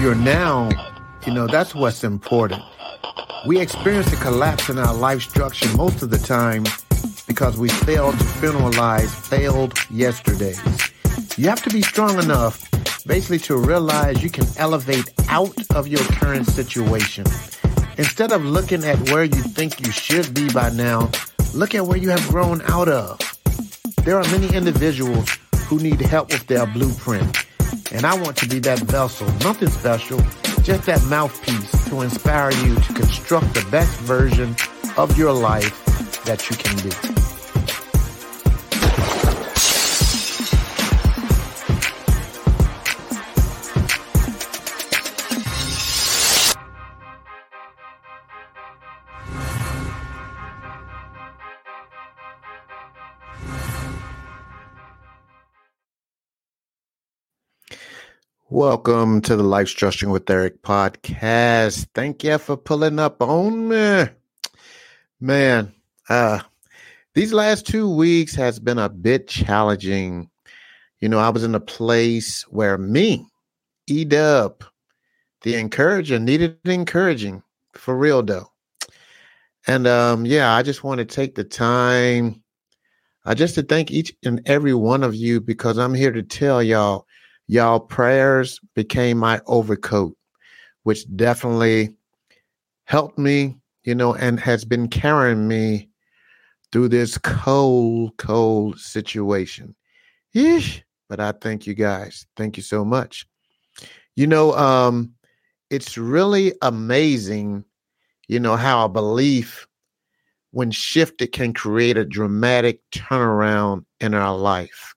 your now, you know, that's what's important. We experience a collapse in our life structure most of the time because we failed to funeralize failed yesterdays. You have to be strong enough basically to realize you can elevate out of your current situation. Instead of looking at where you think you should be by now, look at where you have grown out of. There are many individuals who need help with their blueprint. And I want to be that vessel, nothing special, just that mouthpiece to inspire you to construct the best version of your life that you can be. Welcome to the Life Structuring with Eric podcast. Thank you for pulling up on me. Man, uh, these last two weeks has been a bit challenging. You know, I was in a place where me, E Dub, the encourager, needed encouraging for real though. And um, yeah, I just want to take the time uh, just to thank each and every one of you because I'm here to tell y'all Y'all prayers became my overcoat, which definitely helped me, you know, and has been carrying me through this cold, cold situation. Yeesh. But I thank you guys. Thank you so much. You know, um, it's really amazing, you know, how a belief, when shifted, can create a dramatic turnaround in our life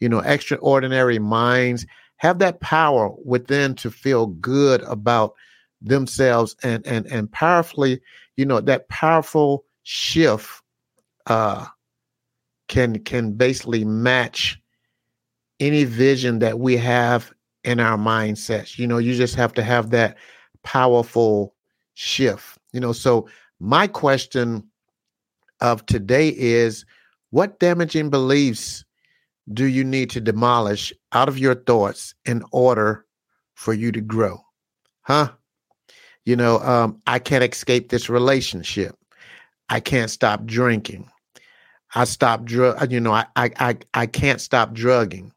you know, extraordinary minds have that power within to feel good about themselves and and and powerfully, you know, that powerful shift uh can can basically match any vision that we have in our mindsets. You know, you just have to have that powerful shift. You know, so my question of today is what damaging beliefs do you need to demolish out of your thoughts in order for you to grow? Huh? You know, um, I can't escape this relationship. I can't stop drinking. I stop drug. You know, I, I I I can't stop drugging.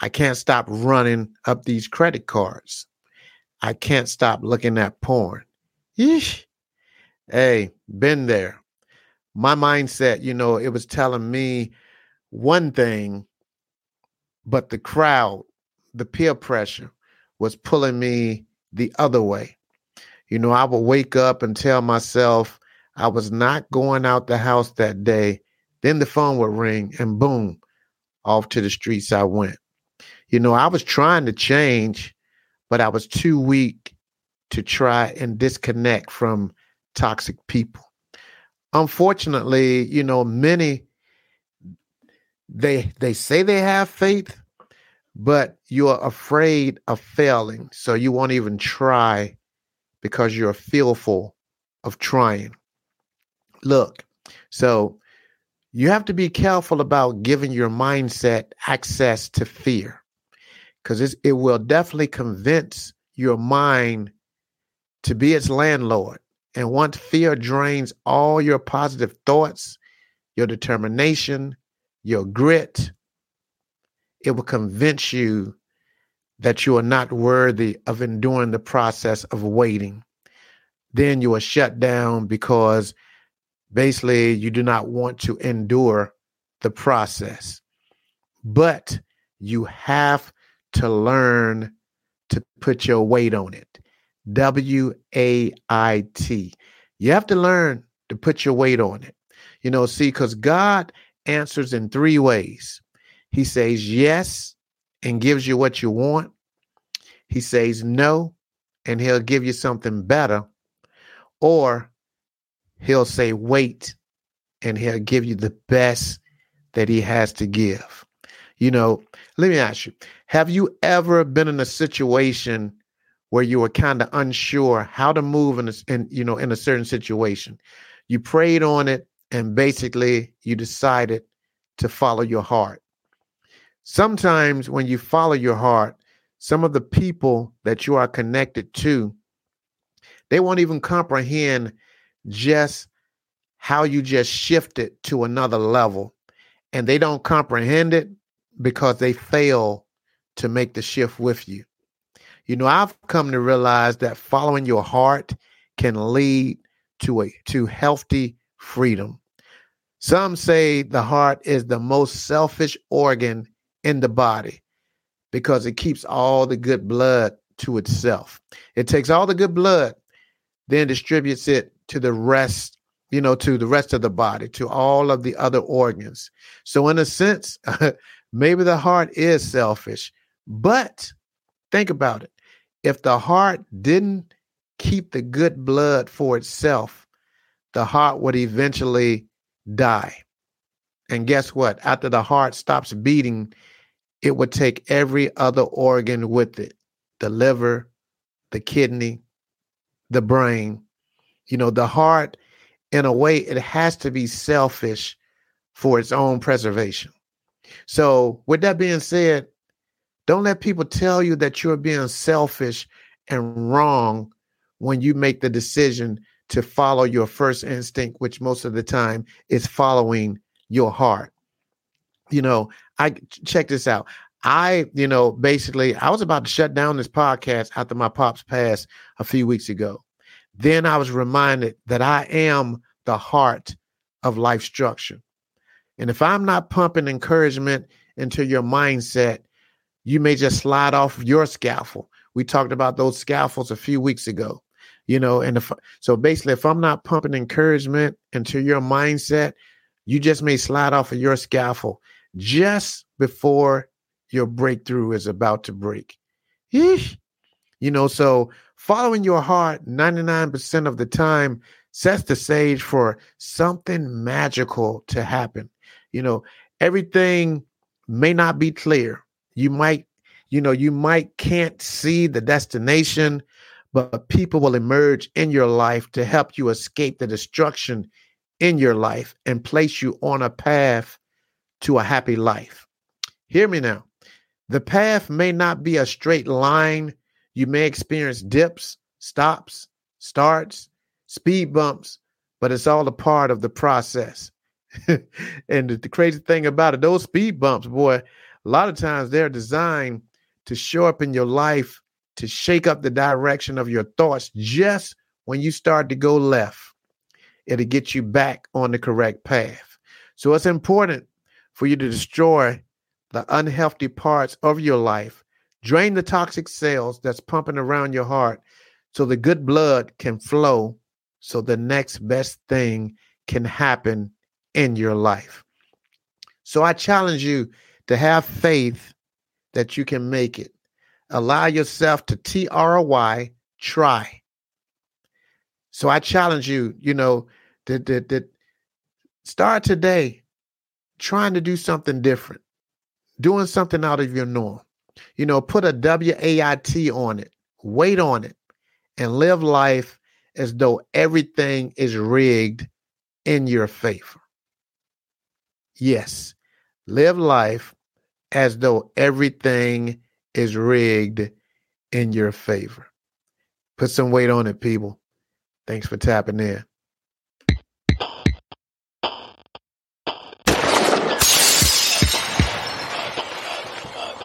I can't stop running up these credit cards. I can't stop looking at porn. Yeesh. Hey, been there. My mindset, you know, it was telling me one thing, but the crowd, the peer pressure was pulling me the other way. You know, I would wake up and tell myself I was not going out the house that day. Then the phone would ring and boom, off to the streets I went. You know, I was trying to change, but I was too weak to try and disconnect from toxic people. Unfortunately, you know, many they they say they have faith, but you're afraid of failing, so you won't even try because you're fearful of trying. Look, so you have to be careful about giving your mindset access to fear because it will definitely convince your mind to be its landlord. And once fear drains all your positive thoughts, your determination, your grit, it will convince you that you are not worthy of enduring the process of waiting. Then you are shut down because basically you do not want to endure the process. But you have to learn to put your weight on it. W A I T. You have to learn to put your weight on it. You know, see, because God answers in three ways. He says yes and gives you what you want. He says no and he'll give you something better. Or he'll say wait and he'll give you the best that he has to give. You know, let me ask you have you ever been in a situation where you were kind of unsure how to move in, a, in you know in a certain situation you prayed on it and basically you decided to follow your heart. Sometimes when you follow your heart, some of the people that you are connected to, they won't even comprehend just how you just shifted to another level. And they don't comprehend it because they fail to make the shift with you. You know, I've come to realize that following your heart can lead to a to healthy freedom. Some say the heart is the most selfish organ in the body because it keeps all the good blood to itself. It takes all the good blood, then distributes it to the rest, you know, to the rest of the body, to all of the other organs. So, in a sense, maybe the heart is selfish, but think about it. If the heart didn't keep the good blood for itself, the heart would eventually die. And guess what? After the heart stops beating, it would take every other organ with it the liver, the kidney, the brain. You know, the heart, in a way, it has to be selfish for its own preservation. So, with that being said, don't let people tell you that you're being selfish and wrong when you make the decision to follow your first instinct, which most of the time is following your heart. You know, I check this out. I, you know, basically, I was about to shut down this podcast after my pops passed a few weeks ago. Then I was reminded that I am the heart of life structure. And if I'm not pumping encouragement into your mindset, you may just slide off your scaffold. We talked about those scaffolds a few weeks ago you know and if so basically if i'm not pumping encouragement into your mindset you just may slide off of your scaffold just before your breakthrough is about to break. Yeesh. you know so following your heart 99% of the time sets the stage for something magical to happen. You know everything may not be clear. You might you know you might can't see the destination but people will emerge in your life to help you escape the destruction in your life and place you on a path to a happy life. Hear me now. The path may not be a straight line. You may experience dips, stops, starts, speed bumps, but it's all a part of the process. and the crazy thing about it, those speed bumps, boy, a lot of times they're designed to show up in your life to shake up the direction of your thoughts just when you start to go left. It'll get you back on the correct path. So it's important for you to destroy the unhealthy parts of your life, drain the toxic cells that's pumping around your heart so the good blood can flow so the next best thing can happen in your life. So I challenge you to have faith that you can make it. Allow yourself to T R Y, try. So I challenge you, you know, that, that, that start today trying to do something different, doing something out of your norm. You know, put a W A I T on it, wait on it, and live life as though everything is rigged in your favor. Yes, live life as though everything is rigged in your favor. Put some weight on it, people. Thanks for tapping in.